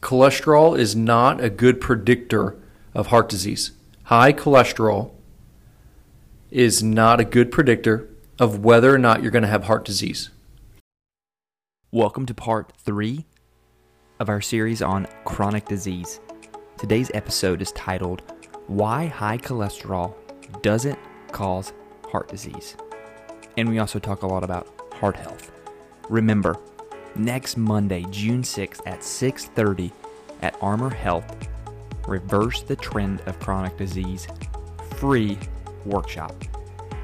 cholesterol is not a good predictor of heart disease. High cholesterol is not a good predictor of whether or not you're going to have heart disease. Welcome to part three of our series on chronic disease. Today's episode is titled Why High Cholesterol Doesn't Cause Heart Disease. And we also talk a lot about heart health. Remember, next Monday, June 6th at 6:30 at Armor Health, reverse the trend of chronic disease free workshop.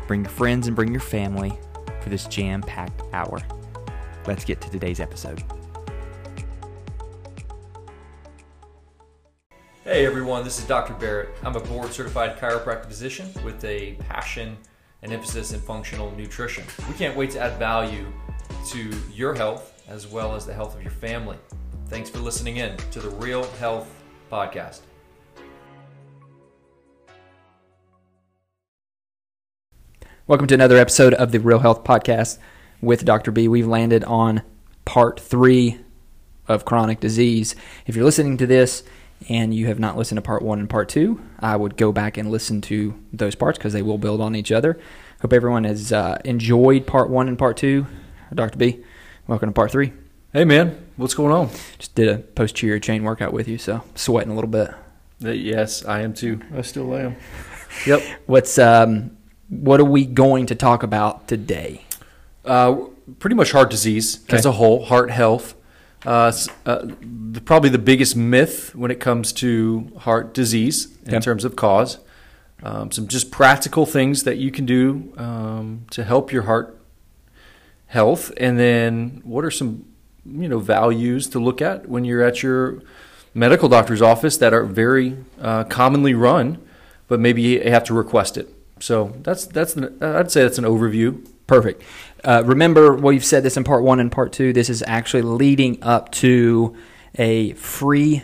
Bring your friends and bring your family for this jam-packed hour. Let's get to today's episode. Hey everyone, this is Dr. Barrett. I'm a board certified chiropractic physician with a passion and emphasis in functional nutrition. We can't wait to add value to your health as well as the health of your family. Thanks for listening in to the Real Health Podcast. Welcome to another episode of the Real Health Podcast with Dr. B. We've landed on part three of chronic disease. If you're listening to this and you have not listened to part one and part two, I would go back and listen to those parts because they will build on each other. Hope everyone has uh, enjoyed part one and part two. Dr. B, welcome to part three. Hey man, what's going on? Just did a posterior chain workout with you, so sweating a little bit. Uh, yes, I am too. I still am. Yep. What's um, what are we going to talk about today? Uh, pretty much heart disease Okay. as a whole, heart health. Uh, uh, the, probably the biggest myth when it comes to heart disease in Okay. terms of cause. Um, some just practical things that you can do um, to help your heart health, and then what are some you know values to look at when you're at your medical doctor's office that are very uh, commonly run, but maybe you have to request it. So that's that's an, I'd say that's an overview. Perfect. Uh, remember, we've said this in part one and part two. This is actually leading up to a free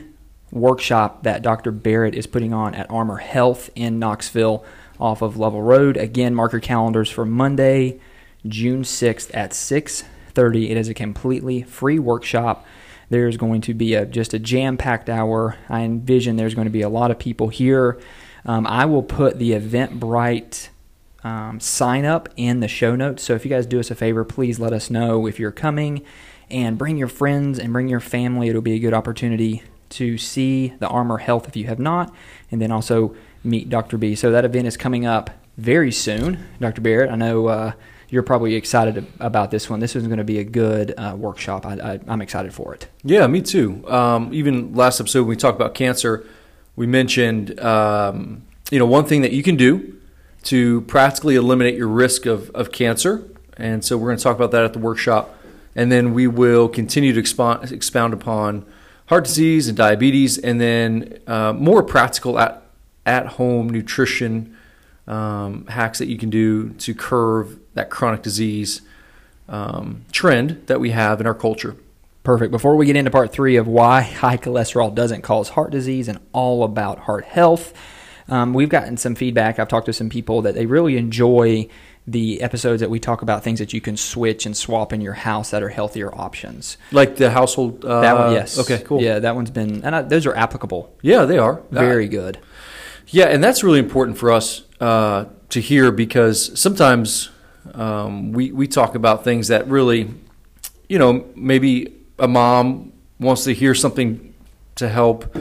workshop that Dr. Barrett is putting on at Armor Health in Knoxville off of Lovell Road. Again, mark your calendars for Monday, June 6th at 6:30. It is a completely free workshop. There's going to be a just a jam-packed hour. I envision there's going to be a lot of people here. Um, I will put the Eventbrite um, sign up in the show notes. So if you guys do us a favor, please let us know if you're coming and bring your friends and bring your family. It'll be a good opportunity to see the Armor Health if you have not, and then also meet Dr. B. So that event is coming up very soon. Dr. Barrett, I know uh, you're probably excited about this one. This is going to be a good uh, workshop. I, I'm excited for it. Yeah, me too. Um, even last episode when we talked about cancer, we mentioned um, you know one thing that you can do to practically eliminate your risk of, of cancer, and so we're going to talk about that at the workshop, and then we will continue to expound, expound upon heart disease and diabetes, and then uh, more practical at at home nutrition um, hacks that you can do to curve that chronic disease um, trend that we have in our culture. Perfect. Before we get into part three of why high cholesterol doesn't cause heart disease and all about heart health, um, we've gotten some feedback. I've talked to some people that they really enjoy the episodes that we talk about things that you can switch and swap in your house that are healthier options. Like the household. Uh, That one, yes. Okay, cool. Yeah, that one's been, and I, those are applicable. Yeah, they are Very Uh, good. Yeah, and that's really important for us uh, to hear because sometimes um, we we talk about things that really, you know, maybe a mom wants to hear something to help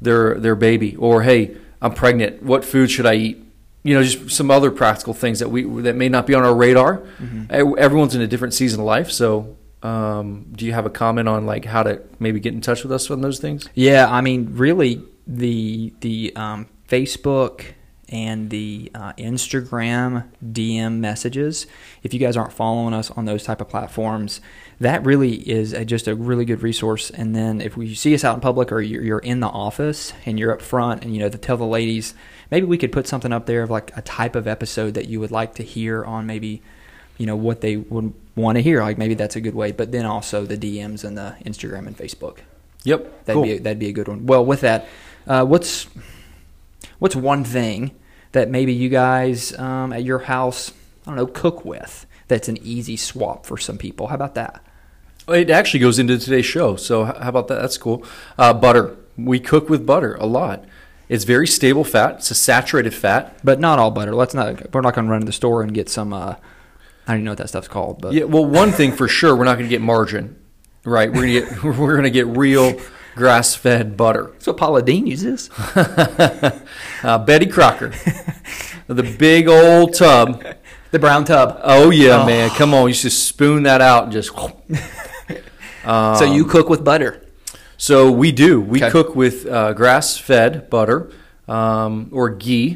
their their baby, or hey, I'm pregnant. What food should I eat? You know, just some other practical things that we that may not be on our radar. E- Everyone's in a different season of life, so. Um, do you have a comment on like how to maybe get in touch with us on those things? Yeah, I mean, really, the the um, Facebook and the uh, Instagram DM messages. If you guys aren't following us on those type of platforms, that really is a, just a really good resource. And then if we see us out in public or you're, you're in the office and you're up front, and you know, to tell the ladies, maybe we could put something up there of like a type of episode that you would like to hear on maybe you know what they would want to hear like maybe that's a good way but then also the dms and the instagram and facebook Yep, That'd cool. be a, that'd be a good one. Well, with that, uh, what's what's one thing that maybe you guys um, at your house, I don't know, cook with that's an easy swap for some people? How about that? It actually goes into today's show. So how about that? That's cool. Uh, butter. We cook with butter a lot. It's very stable fat. It's a saturated fat. But not all butter. Let's not. We're not going to run to the store and get some. Uh, I don't even know what that stuff's called. But Yeah. Well, one thing for sure, we're not going to get margarine, right? We're gonna get we're gonna get real grass-fed butter. that's what Paula Deen uses. Uh, Betty Crocker, the big old tub. The brown tub. Oh yeah, man! Come on, you just spoon that out and just. so you cook with butter. So we do. We Okay. cook with uh, grass-fed butter um, or ghee,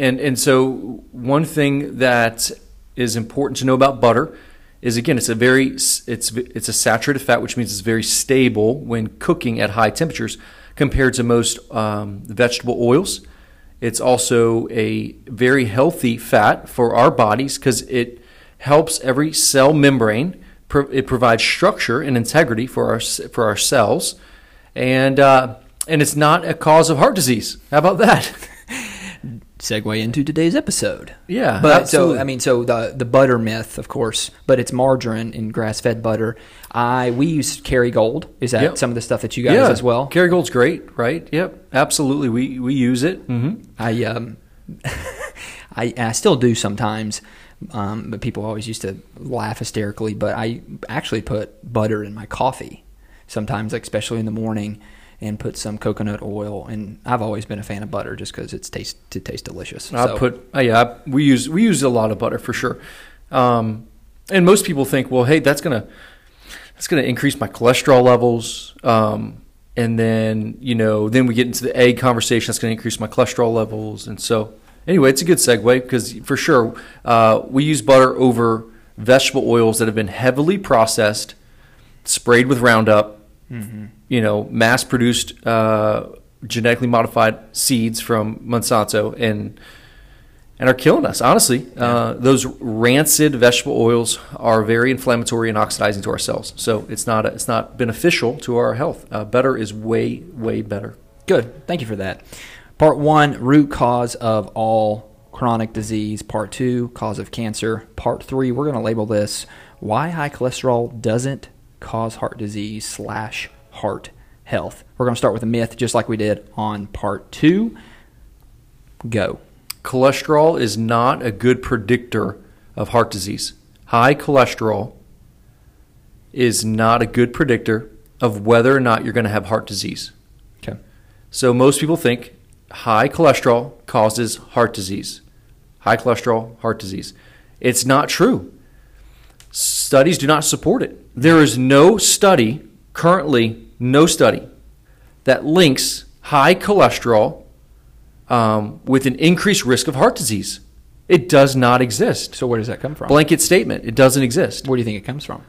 and and so one thing that is important to know about butter is again it's a very it's it's a saturated fat, which means it's very stable when cooking at high temperatures compared to most um, vegetable oils. It's also a very healthy fat for our bodies because it helps every cell membrane. It provides structure and integrity for our for our cells, and uh, and it's not a cause of heart disease. How about that? Segue into today's episode. Yeah, But absolutely. so I mean, so the the butter myth, of course, but it's margarine in grass fed butter. I we use Kerrygold. Is that Yep. some of the stuff that you guys as well? Kerrygold's great, right? Yep, absolutely. We we use it. hmm I um, I, I still do sometimes, um, but people always used to laugh hysterically. But I actually put butter in my coffee sometimes, like especially in the morning, and put some coconut oil. And I've always been a fan of butter just because it's taste it tastes delicious. I So- put oh, yeah. I, we use we use a lot of butter for sure, um, and most people think, well, hey, that's gonna that's gonna increase my cholesterol levels, um, and then you know, then we get into the egg conversation. That's gonna increase my cholesterol levels, and so anyway, it's a good segue because for sure uh, we use butter over vegetable oils that have been heavily processed, sprayed with Roundup, you know, mass produced, uh, genetically modified seeds from Monsanto and and are killing us. Honestly, uh, those rancid vegetable oils are very inflammatory and oxidizing to our cells. So it's not it's not beneficial to our health. Uh, better is way way better. Good. Thank you for that. Part one, root cause of all chronic disease. Part two, cause of cancer. Part three, we're going to label this why high cholesterol doesn't cause heart disease slash heart health. We're going to start with a myth just like we did on part two. Go. Cholesterol is not a good predictor of heart disease. High cholesterol is not a good predictor of whether or not you're going to have heart disease. Okay. So most people think high cholesterol causes heart disease. High cholesterol, heart disease. It's not true. Studies do not support it. There is no study, currently, no study, that links high cholesterol um, with an increased risk of heart disease. It does not exist. So where does that come from? Blanket statement. It doesn't exist. Where do you think it comes from?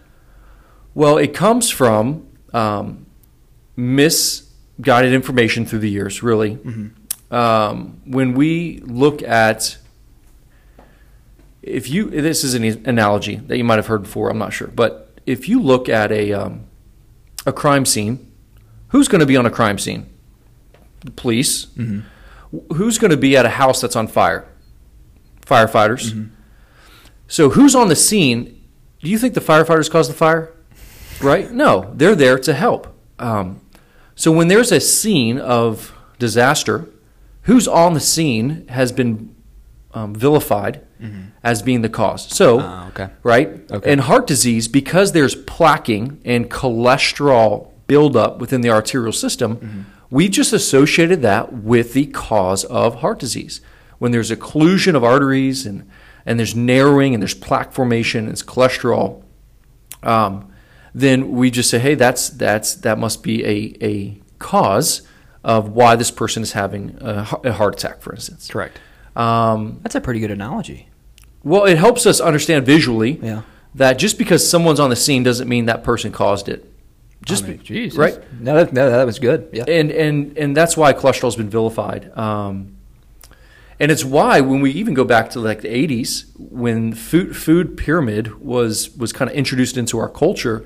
Well, it comes from um, misguided information through the years, really. Um, when we look at, if you, this is an analogy that you might have heard before, I'm not sure, but if you look at a, um, a crime scene, who's going to be on a crime scene? The police. Who's going to be at a house that's on fire? Firefighters. So who's on the scene? Do you think the firefighters caused the fire? Right? No, they're there to help. Um, so when there's a scene of disaster, who's on the scene has been um, vilified as being the cause. So, Ah, okay. right? Okay. And heart disease, because there's plaquing and cholesterol buildup within the arterial system, we just associated that with the cause of heart disease. When there's occlusion of arteries and, and there's narrowing and there's plaque formation and it's cholesterol, um, then we just say, hey, that's that's that must be a, a cause of why this person is having a, a heart attack, for instance. Correct. Um, That's a pretty good analogy. well, it helps us understand visually Yeah. that just because someone's on the scene doesn't mean that person caused it. Just I mean, be- right, No, that, no, that was good. Yeah. and and and that's why cholesterol's been vilified. Um, and it's why when we even go back to like the 80s, when food food pyramid was was kind of introduced into our culture,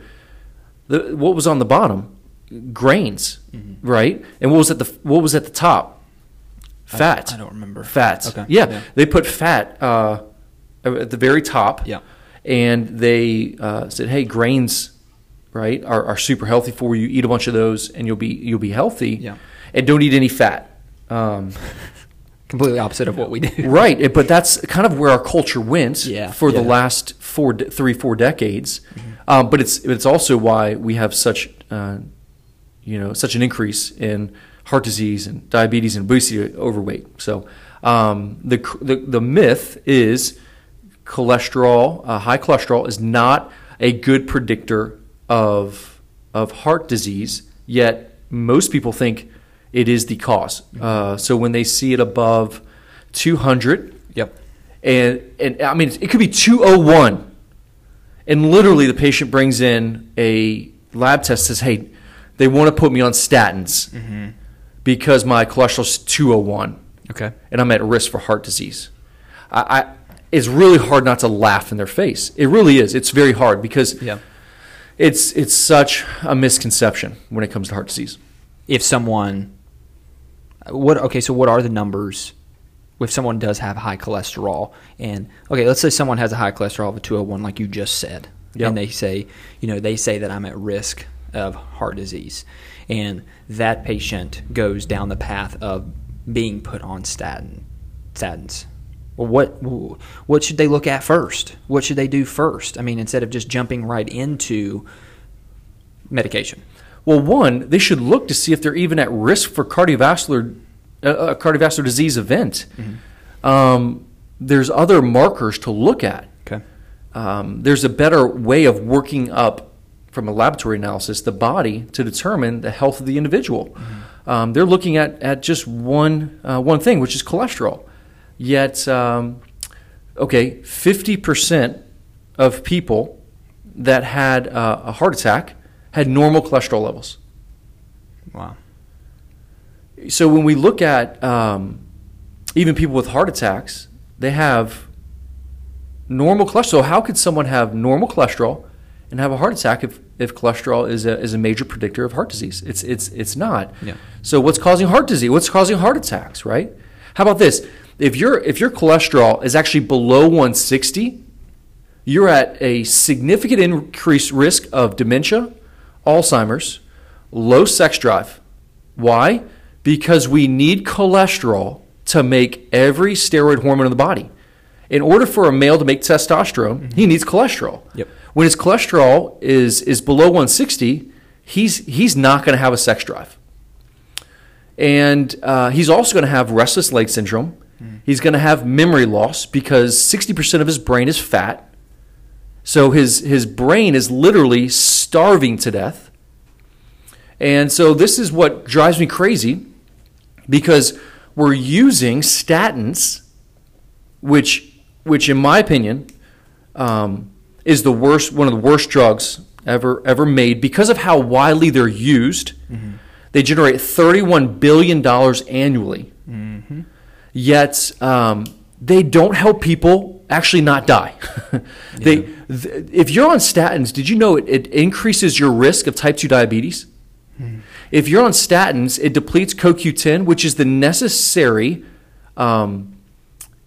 the, what was on the bottom? Grains, Mm-hmm. right? And what was at the what was at the top? Fat. I don't remember. Fats. Okay. Yeah, Yeah. they put fat uh, at the very top. Yeah. And they uh, said, "Hey, grains right, are, are super healthy for you. Eat a bunch of those, and you'll be you'll be healthy. Yeah. And don't eat any fat. Um, Completely opposite of what we do. right, but that's kind of where our culture went Yeah, for the last four, three, four decades. Um, but it's it's also why we have such uh, you know such an increase in heart disease and diabetes and obesity, overweight. So um, the, the the myth is cholesterol, uh, high cholesterol, is not a good predictor of of heart disease. Yet most people think it is the cause. Uh, so when they see it above 200, Yep. and and I mean it could be 201, and literally the patient brings in a lab test says, hey, they want to put me on statins because my cholesterol's 201 Okay. and I'm at risk for heart disease. I, I it's really hard not to laugh in their face. It really is. It's very hard because Yeah. it's it's such a misconception when it comes to heart disease. If someone, what? Okay, so what are the numbers? If someone does have high cholesterol, and okay, let's say someone has a high cholesterol of a 201, like you just said, Yep. and they say, you know, they say that I'm at risk of heart disease, and that patient goes down the path of being put on statin, statins. Well, what what should they look at first? What should they do first? I mean, instead of just jumping right into medication. Well, one, they should look to see if they're even at risk for cardiovascular uh, a cardiovascular disease event. Um, there's other markers to look at. Okay. um, there's a better way of working up from a laboratory analysis the body to determine the health of the individual. Um, they're looking at, at just one uh, one thing, which is cholesterol. Yet, um, okay, fifty percent of people that had uh, a heart attack had normal cholesterol levels. Wow. So when we look at um, even people with heart attacks, they have normal cholesterol. So how could someone have normal cholesterol and have a heart attack if, if cholesterol is a, is a major predictor of heart disease? It's, it's, it's not. Yeah. So what's causing heart disease? What's causing heart attacks, right? How about this? If, your if your cholesterol is actually below 160, you're at a significant increased risk of dementia, Alzheimer's, low sex drive. Why? Because we need cholesterol to make every steroid hormone in the body. In order for a male to make testosterone, he mm-hmm. needs cholesterol. Yep. When his cholesterol is is below 160, he's he's not going to have a sex drive. And uh, he's also going to have restless leg syndrome. He's going to have memory loss because 60% of his brain is fat. So his, his brain is literally starving to death. And so this is what drives me crazy because we're using statins, which, which in my opinion, um, is the worst, one of the worst drugs ever ever made because of how widely they're used. They generate thirty-one billion dollars annually. Yet um, they don't help people actually not die. they, th- if you're on statins, did you know it, it increases your risk of type two diabetes? If you're on statins, it depletes CoQ10, which is the necessary um,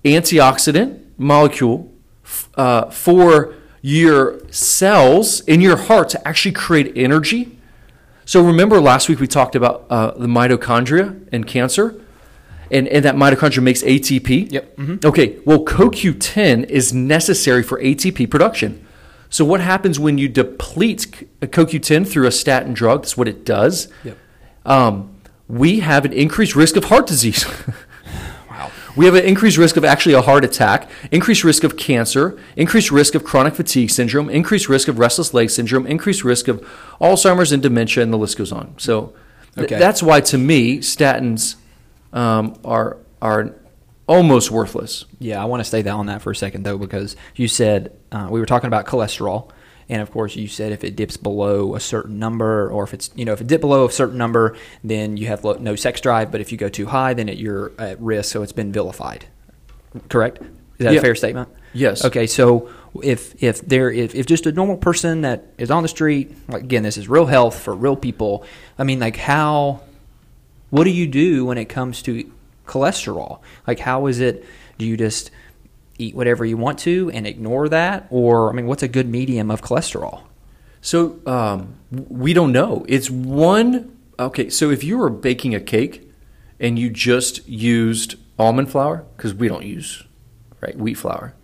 antioxidant molecule f- uh, for your cells in your heart to actually create energy. So remember last week we talked about uh, the mitochondria and cancer, and, and that mitochondria makes ATP. Yep. Mhm. Okay, well, CoQ10 is necessary for ATP production. So what happens when you deplete c- CoQ10 through a statin drug? That's what it does. Yep. Um, we have an increased risk of heart disease. We have an increased risk of actually a heart attack, increased risk of cancer, increased risk of chronic fatigue syndrome, increased risk of restless leg syndrome, increased risk of Alzheimer's and dementia, and the list goes on. So th- Okay. that's why, to me, statins um, are are almost worthless. Yeah, I want to stay that on that for a second though, because you said uh, we were talking about cholesterol, and of course you said if it dips below a certain number, or if it's you know if it dipped below a certain number, then you have no sex drive. But if you go too high, then it, you're at risk. So it's been vilified. Correct? Is that Yeah. a fair statement? Yes. Okay, so if if there if, if just a normal person that is on the street, like again, this is real health for real people. I mean, like how what do you do when it comes to cholesterol? Like, how is it? Do you just eat whatever you want to and ignore that, or I mean, what's a good medium of cholesterol? So um, we don't know. It's one. Okay, so if you were baking a cake and you just used almond flour, because we don't use right wheat flour.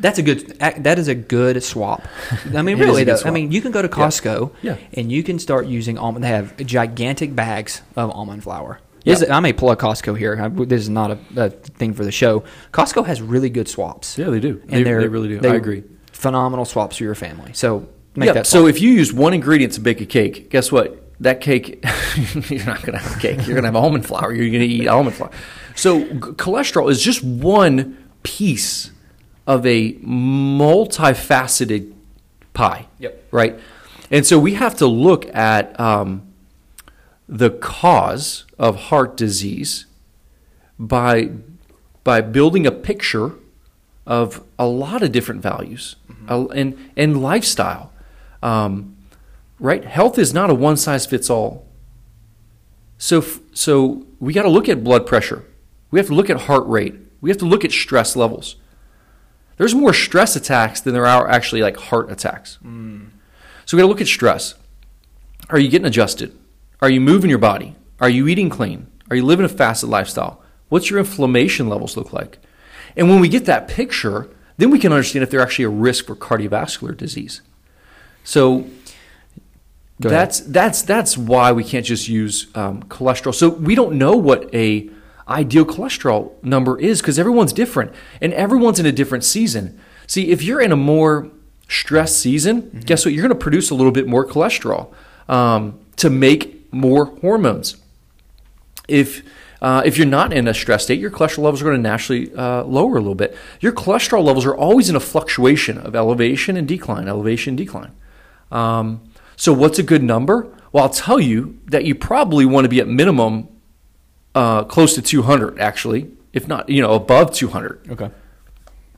That's a good. That is a good swap. I mean, really though. I mean, you can go to Costco, Yeah. and you can start using almond. They have gigantic bags of almond flour. Is- I may plug Costco here. I, this is not a, a thing for the show. Costco has really good swaps. Yeah, they do. and They, they're really do. they're I agree. Phenomenal swaps for your family. So make yeah. that. So if you use one ingredient to bake a cake, guess what? That cake, you're not going to have a cake. You're going to have almond flour. You're going to eat almond flour. So g- cholesterol is just one piece of a multifaceted pie. Yep. Right. And so we have to look at um, the cause of heart disease by by building a picture of a lot of different values uh, and and lifestyle. Um, right, health is not a one size fits all. So f- so we got to look at blood pressure. We have to look at heart rate. We have to look at stress levels. There's more stress attacks than there are actually like heart attacks. So we got to look at stress. Are you getting adjusted? Are you moving your body? Are you eating clean? Are you living a fasted lifestyle? What's your inflammation levels look like? And when we get that picture, then we can understand if they're actually a risk for cardiovascular disease. So that's that's that's why we can't just use um, cholesterol. So we don't know what a ideal cholesterol number is because everyone's different and everyone's in a different season. See, if you're in a more stressed season, guess what? You're going to produce a little bit more cholesterol um, to make more hormones. If uh, if you're not in a stress state, your cholesterol levels are going to naturally uh, lower a little bit. Your cholesterol levels are always in a fluctuation of elevation and decline, elevation and decline. Um, so, what's a good number? Well, I'll tell you that you probably want to be at minimum uh, close to 200, actually, if not, you know, above 200. okay.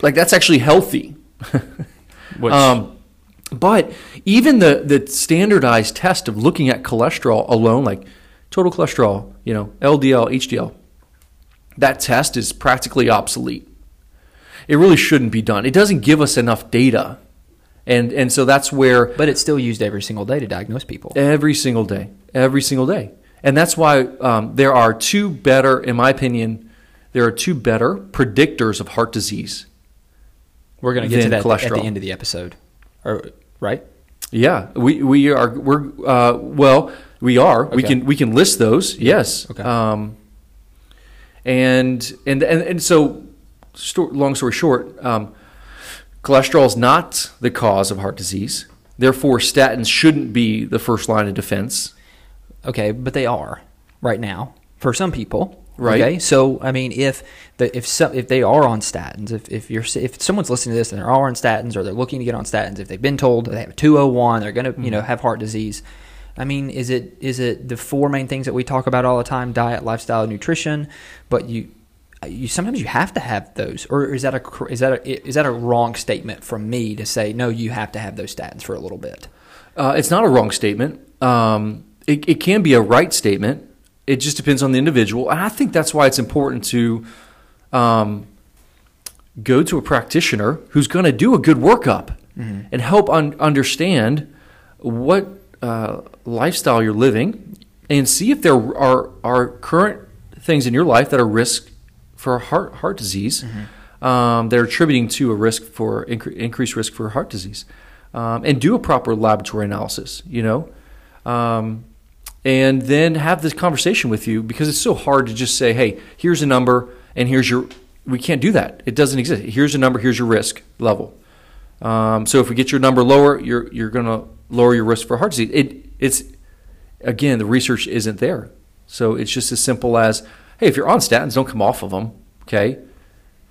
Like that's actually healthy. Which, Um, but even the, the standardized test of looking at cholesterol alone, like total cholesterol, you know, LDL, HDL, that test is practically obsolete. It really shouldn't be done. It doesn't give us enough data. And, and so that's where but it's still used every single day to diagnose people. every single day, every single day. And that's why um, there are two better, in my opinion, there are two better predictors of heart disease. We're going to get to that at the end of the episode, or right? Yeah, we, we are we're uh, well we are we can we can list those yes Okay. um, and and and and so long story short um, cholesterol is not the cause of heart disease therefore statins shouldn't be the first line of defense Okay, but they are right now for some people. Right. Okay, so I mean, if the if some if they are on statins, if if you're if someone's listening to this and they're all on statins or they're looking to get on statins, if they've been told they have 201, they're going to you know Mm-hmm. have heart disease. I mean, is it is it the four main things that we talk about all the time: diet, lifestyle, nutrition? But you you sometimes you have to have those, or is that a is that a is that a wrong statement from me to say no? You have to have those statins for a little bit. uh, it's not a wrong statement um, it, it can be a right statement it just depends on the individual. And I think that's why it's important to um, go to a practitioner who's going to do a good workup and help un- understand what uh, lifestyle you're living and see if there are, are current things in your life that are risk for heart heart disease um, that are attributing to a risk for incre- increased risk for heart disease. Um, and do a proper laboratory analysis you know? Um, and then have this conversation with you because it's so hard to just say, hey, here's a number and here's your. We can't do that. It doesn't exist. Here's a number. Here's your risk level. Um, so if we get your number lower, you're you're going to lower your risk for heart disease. It it's again the research isn't there. So it's just as simple as, hey, if you're on statins, don't come off of them. Okay.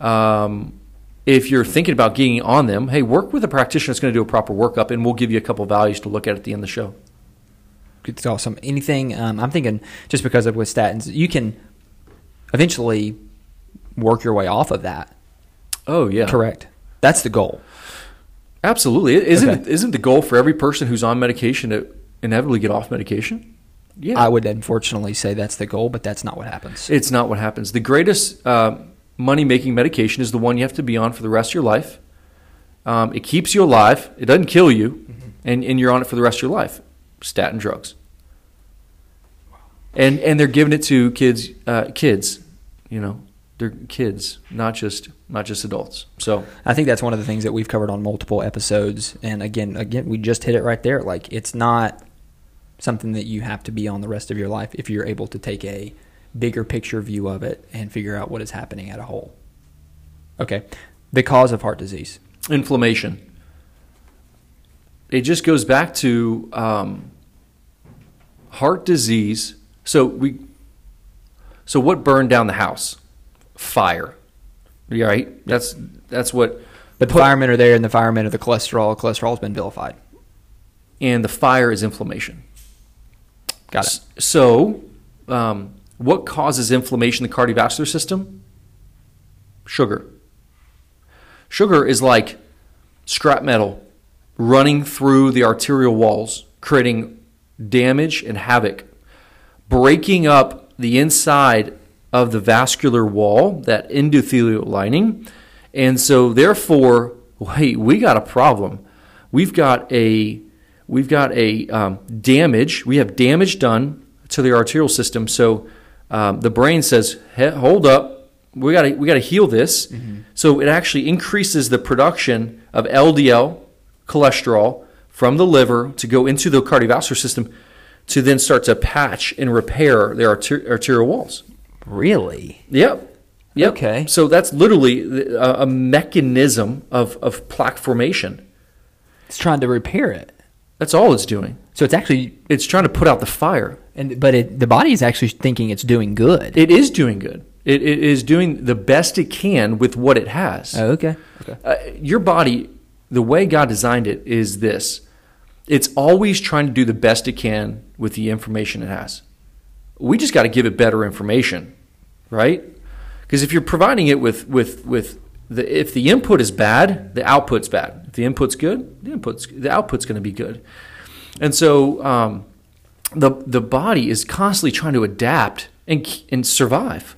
Um, if you're thinking about getting on them, hey, work with a practitioner that's going to do a proper workup, and we'll give you a couple values to look at at the end of the show. It's awesome. Anything um, I'm thinking, just because of with statins, you can eventually work your way off of that. Oh yeah, Correct. That's the goal. Absolutely. Isn't Okay. isn't the goal for every person who's on medication to inevitably get off medication? Yeah. I would unfortunately say that's the goal, but that's not what happens. it's not what happens. The greatest uh, money making medication is the one you have to be on for the rest of your life. Um, it keeps you alive. It doesn't kill you. and, and you're on it for the rest of your life. Statin drugs. And and they're giving it to kids uh, kids, you know. They're kids, not just not just adults. So I think that's one of the things that we've covered on multiple episodes. And again, again, we just hit it right there. Like it's not something that you have to be on the rest of your life if you're able to take a bigger picture view of it and figure out what is happening at a whole. Okay, the cause of heart disease. inflammation. It just goes back to um, heart disease. So we, so what burned down the house? Fire. Yeah, right. That's that's what. But the put- firemen are there, and the firemen are the cholesterol. Cholesterol has been vilified. and the fire is inflammation. Got it. So, um, what causes inflammation in the cardiovascular system? Sugar. Sugar is like scrap metal running through the arterial walls, creating damage and havoc, breaking up the inside of the vascular wall, that endothelial lining. And so, therefore, wait, we got a problem. We've got a we've got a um, damage. We have damage done to the arterial system. So um, the brain says, "Hey, "Hold up, we got to we got to heal this." So it actually increases the production of LDL cholesterol from the liver to go into the cardiovascular system to then start to patch and repair their arter- arterial walls. Really? Yep. Yep. Okay. So that's literally a, a mechanism of, of plaque formation. It's trying to repair it. That's all it's doing. So it's actually, It's trying to put out the fire. and but it, the body is actually thinking it's doing good. It is doing good. It, it is doing the best it can with what it has. oh, okay. Okay. Uh, your body, the way God designed it, is this it's always trying to do the best it can with the information it has. We just got to give it better information, right? Because if you're providing it with, with, with the, if the input is bad, the output's bad. If the input's good, the input's the output's going to be good. And so um, the the body is constantly trying to adapt and and survive.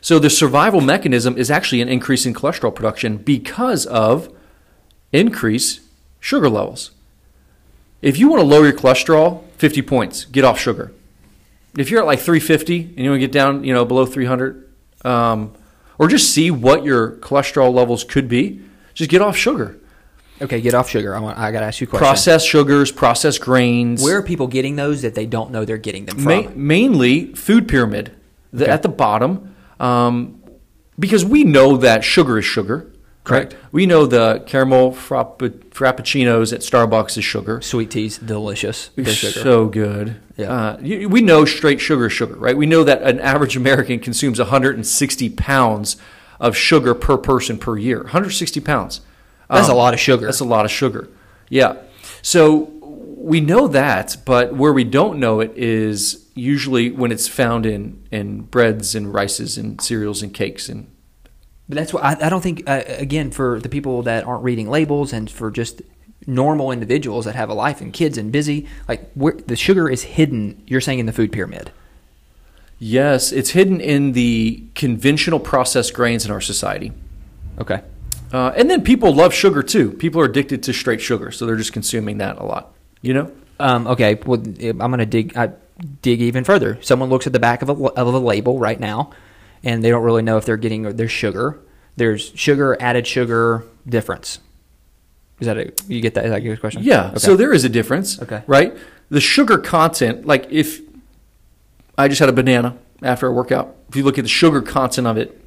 So the survival mechanism is actually an increase in cholesterol production because of increased sugar levels. If you want to lower your cholesterol, 50 points, get off sugar. If you're at like 350 and you want to get down, you know, below 300, um, or just see what your cholesterol levels could be, just get off sugar. Okay, get off sugar. I want. I got to ask you a question. Processed sugars, processed grains. Where are people getting those that they don't know they're getting them from? Ma- mainly food pyramid the, Okay. at the bottom, um, because we know that sugar is sugar. Correct. Right? We know the caramel frapp- frappuccinos at Starbucks is sugar. Sweet teas, delicious. So good. Yeah. Uh, you, we know straight sugar is sugar, right? We know that an average American consumes 160 pounds of sugar per person per year. 160 pounds. That's a Um, lot of sugar. That's a lot of sugar. Yeah. So we know that, but where we don't know it is usually when it's found in, in breads and rices and cereals and cakes and But that's what I, I don't think. Uh, again, for the people that aren't reading labels, and for just normal individuals that have a life and kids and busy, like where, the sugar is hidden. You're saying in the food pyramid. yes, it's hidden in the conventional processed grains in our society. Okay. Uh, and then people love sugar too. People are addicted to straight sugar, so they're just consuming that a lot. You know? Um, okay. Well, I'm going to dig. I dig even further. Someone looks at the back of a of a label right now, and they don't really know if they're getting their sugar. There's sugar, added sugar, difference. Is that a, you get that? Is that good question? Yeah. Okay. So there is a difference. Okay. Right? The sugar content, like if I just had a banana after a workout, if you look at the sugar content of it,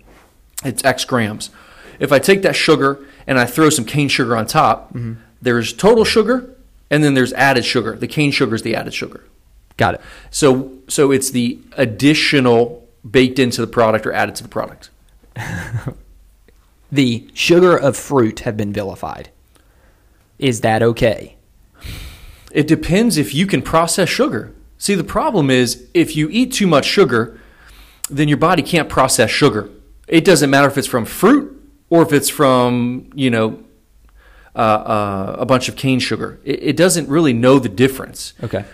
it's X grams. If I take that sugar and I throw some cane sugar on top, Mm-hmm. there's total sugar and then there's added sugar. The cane sugar is the added sugar. got it. So so it's the additional baked into the product or added to the product. The sugar of fruit have been vilified. Is that okay? It depends if you can process sugar. See, the problem is if you eat too much sugar, then your body can't process sugar. It doesn't matter if it's from fruit or if it's from, you know, uh, uh, a bunch of cane sugar. It, it doesn't really know the difference. Okay.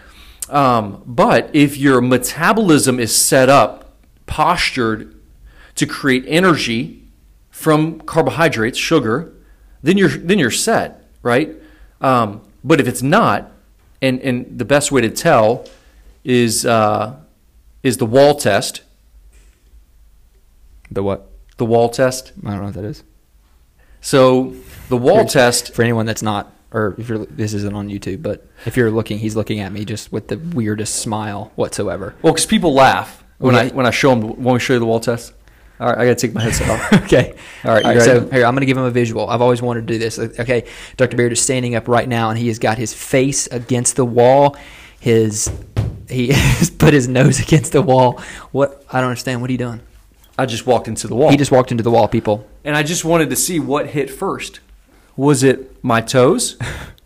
Um, but if your metabolism is set up, postured to create energy from carbohydrates, sugar, then you're then you're set, right? Um, But if it's not, and and the best way to tell is uh, is the wall test. The what? The wall test. I don't know what that is. So the wall Here's- test. For anyone that's not, or if you're, this isn't on YouTube, but if you're looking, he's looking at me just with the weirdest smile whatsoever. Well, because people laugh when I when I show him me to show you the wall test? All right, I gotta take my headset off. okay. All right, All right. So here, I'm going to give him a visual. I've always wanted to do this. Okay. Dr. Beard is standing up right now, and he has got his face against the wall. His he has put his nose against the wall. What? I don't understand. What are you doing? I just walked into the wall. He just walked into the wall, people. and I just wanted to see what hit first. Was it my toes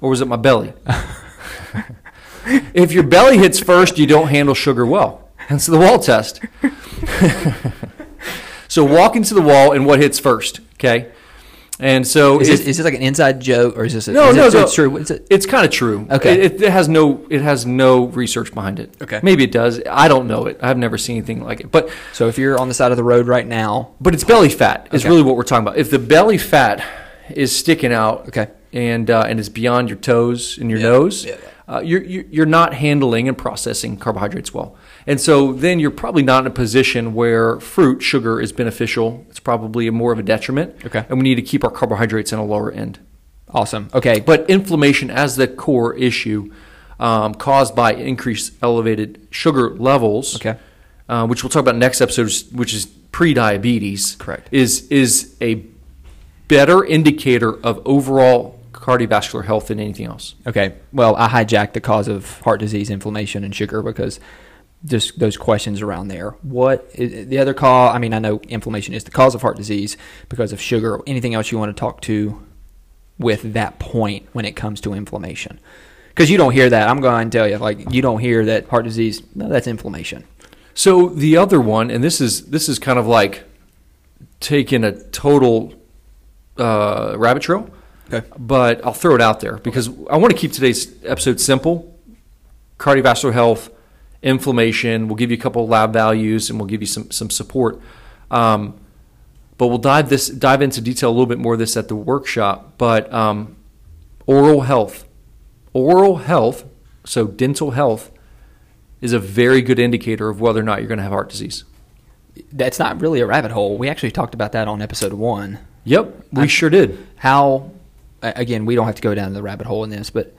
or was it my belly? if your belly hits first, you don't handle sugar well. Hence the wall test. so walk into the wall and what hits first, okay? And so Is this, is this like an inside joke, or is this? A, no, is no, it, no. It's true. Is it? It's kind of true. Okay. It, it has no it has no research behind it. Okay. Maybe it does. I don't know it. I've never seen anything like it. But So if you're on the side of the road right now, but it's belly fat is Okay. really what we're talking about. If the belly fat is sticking out, Okay. and uh, and is beyond your toes and your Yeah, nose, yeah. Uh, you're you're not handling and processing carbohydrates well, and so then you're probably not in a position where fruit sugar is beneficial. It's probably more of a detriment. Okay. and we need to keep our carbohydrates in a lower end. awesome. Okay, But inflammation as the core issue, um, caused by increased elevated sugar levels, Okay. uh, which we'll talk about next episode, which is pre-diabetes. Correct. Is is a better indicator of overall cardiovascular health than anything else. Okay. Well, I hijacked the cause of heart disease, inflammation, and sugar because just those questions around there. What is, the other cause? I mean, I know inflammation is the cause of heart disease because of sugar. Or anything else you want to talk to with that point when it comes to inflammation? Because you don't hear that. I'm going to tell you, like you don't hear that heart disease. No, that's inflammation. So the other one, and this is this is kind of like taking a total uh, rabbit trail. Okay. but I'll throw it out there because I want to keep today's episode simple. Cardiovascular health, inflammation. We'll give you a couple of lab values and we'll give you some some support. Um, but we'll dive this dive into detail a little bit more of this at the workshop. But um, oral health, oral health, so dental health, is a very good indicator of whether or not you're going to have heart disease. That's not really a rabbit hole. We actually talked about that on episode one. Yep, we I- sure did. How, again, we don't have to go down the rabbit hole in this, but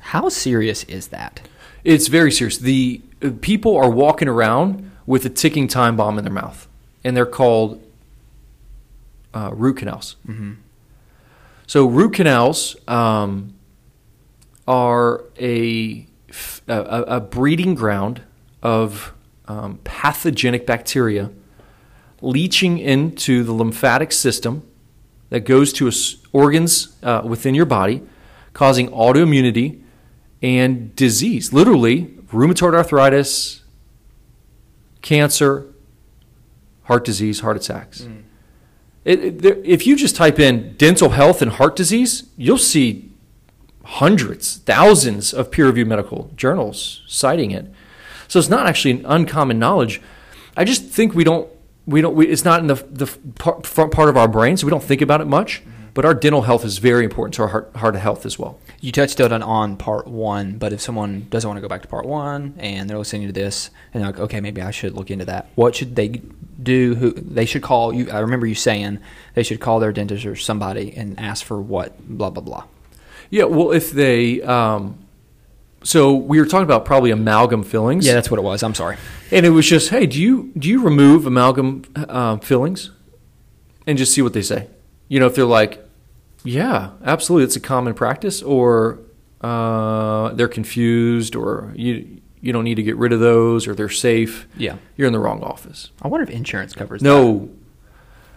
how serious is that? It's very serious. The uh, people are walking around with a ticking time bomb in their mouth, and they're called uh, root canals. So root canals um, are a breeding ground of um, pathogenic bacteria leaching into the lymphatic system that goes to organs uh, within your body, causing autoimmunity and disease. Literally, rheumatoid arthritis, cancer, heart disease, heart attacks. Mm. It, it- there- if you just type in dental health and heart disease, you'll see hundreds, thousands of peer reviewed medical journals citing it. So it's not actually an uncommon knowledge. I just think we don't, we don't, we, it's not in the, the part, front part of our brain, so we don't think about it much. Mm. But our dental health is very important to our heart, heart health as well. You touched on on part one, but if someone doesn't want to go back to part one and they're listening to this and they're like, okay, maybe I should look into that. What should they do? Who they should call? You, I remember you saying they should call their dentist or somebody and ask for what, blah blah blah. Yeah, well, if they, um, so we were talking about probably amalgam fillings. Yeah, that's what it was. I'm sorry. and it was just, hey, do you do you remove amalgam uh, fillings, and just see what they say. You know, if they're like, yeah, absolutely, it's a common practice, or uh, they're confused, or you you don't need to get rid of those, or they're safe. Yeah. You're in the wrong office. I wonder if insurance covers that. No.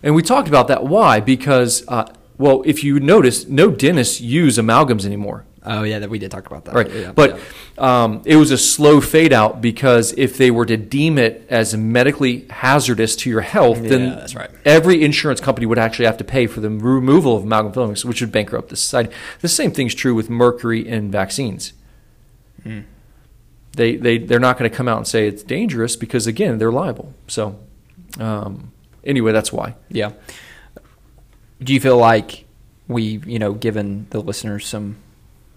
And we talked about that. Why? Because, uh, well, if you notice, no dentists use amalgams anymore. Oh yeah, that we did talk about that. Right. Yeah, but yeah. um, it was a slow fade out because if they were to deem it as medically hazardous to your health, Yeah, then that's right. every insurance company would actually have to pay for the removal of amalgam fillings, which would bankrupt the society. The same thing's true with mercury in vaccines. Hmm. They, they, they're not going to come out and say it's dangerous because, again, they're liable. So, um, anyway, that's why. Yeah. Do you feel like we, you know, given the listeners some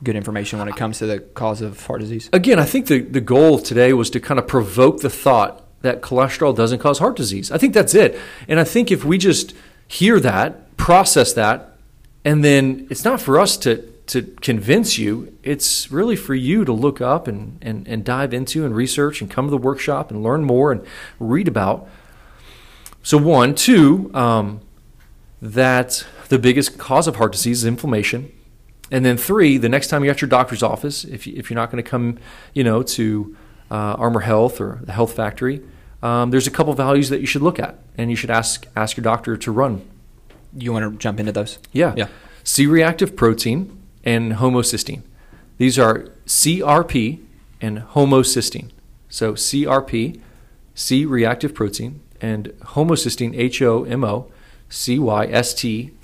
good information when it comes to the cause of heart disease. Again, I think the, the goal today was to kind of provoke the thought that cholesterol doesn't cause heart disease. I think that's it. And I think if we just hear that, process that, and then it's not for us to, to convince you, it's really for you to look up and, and, and dive into and research and come to the workshop and learn more and read about. So, one, two, um, that the biggest cause of heart disease is inflammation. And then three, the next time you're at your doctor's office, if, you, if you're not going to come, you know, to uh, Armor Health or the Health Factory, um, there's a couple values that you should look at, and you should ask ask your doctor to run. You want to jump into those? Yeah, Yeah. C-reactive protein and homocysteine. These are CRP and homocysteine. So CRP, C-reactive protein, and homocysteine, H-O-M-O, C-Y-S-T-E-I-N-E,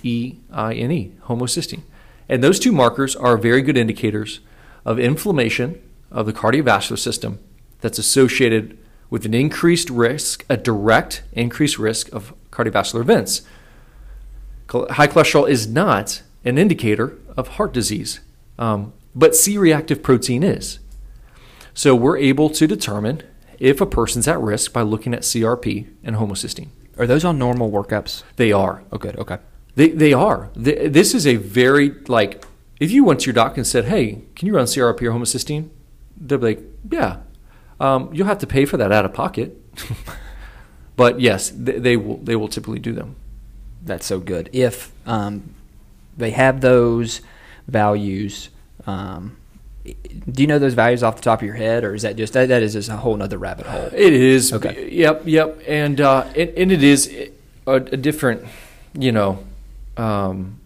homocysteine. And those two markers are very good indicators of inflammation of the cardiovascular system that's associated with an increased risk, a direct increased risk of cardiovascular events. High cholesterol is not an indicator of heart disease, um, but C reactive protein is. So we're able to determine if a person's at risk by looking at CRP and homocysteine. Are those on normal workups? They are. Oh, good. Okay. They, they are. Th this is a very, like, if you went to your doctor and said, hey, can you run CRP or homocysteine? They'll be like, yeah. Um, you'll have to pay for that out of pocket. but yes, they, they, will, they will typically do them. That's so good. If um, they have those values, um, do you know those values off the top of your head, or is that just that, that is just a whole other rabbit hole? It is. Okay. Yep. Yep. And uh, and, and it is a, a different. You know, um,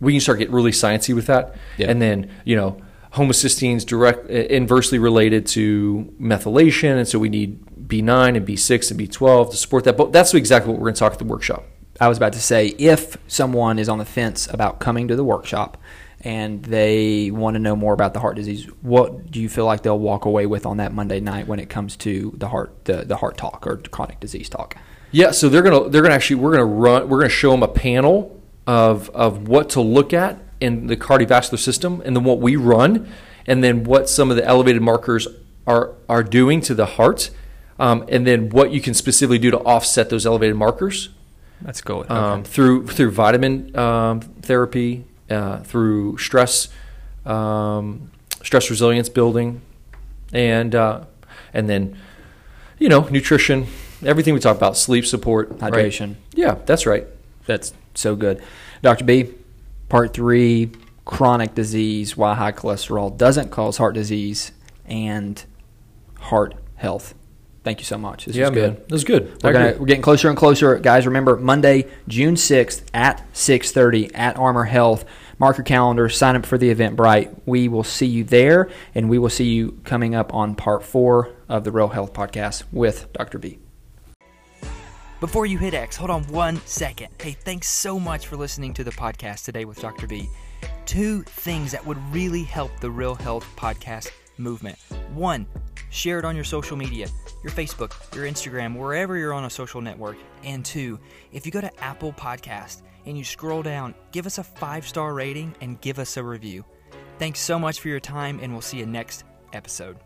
we can start getting really sciencey with that, Yeah. and then you know, homocysteines direct inversely related to methylation, and so we need B9 and B6 and B12 to support that. But that's exactly what we're going to talk at the workshop. I was about to say, if someone is on the fence about coming to the workshop and they want to know more about the heart disease, what do you feel like they'll walk away with on that Monday night when it comes to the heart the, the heart talk or chronic disease talk? Yeah, so they're gonna they're gonna actually we're gonna run we're gonna show them a panel of of what to look at in the cardiovascular system, and then what we run, and then what some of the elevated markers are are doing to the heart, um, and then what you can specifically do to offset those elevated markers That's cool. um, through through vitamin um, therapy, uh, through stress um, stress resilience building, and uh, and then you know nutrition, everything we talk about, sleep support, right? Hydration. Yeah, that's right. That's so good. Dr. B, part three chronic disease, why high cholesterol doesn't cause heart disease, and heart health. Thank you so much. This yeah, was good. man, that's good. We're, gonna, we're getting closer and closer, guys. Remember Monday, June sixth at six thirty at Armor Health. Mark your calendar. Sign up for the event. Bright. We will see you there, and we will see you coming up on part four of the Real Health Podcast with Dr. B. Before you hit X, hold on one second. Hey, thanks so much for listening to the podcast today with Dr. B. Two things that would really help the Real Health Podcast movement. One, share it on your social media, your Facebook, your Instagram, wherever you're on a social network. And two, if you go to Apple Podcast and you scroll down, give us a five star rating and give us a review. Thanks so much for your time, and we'll see you next episode.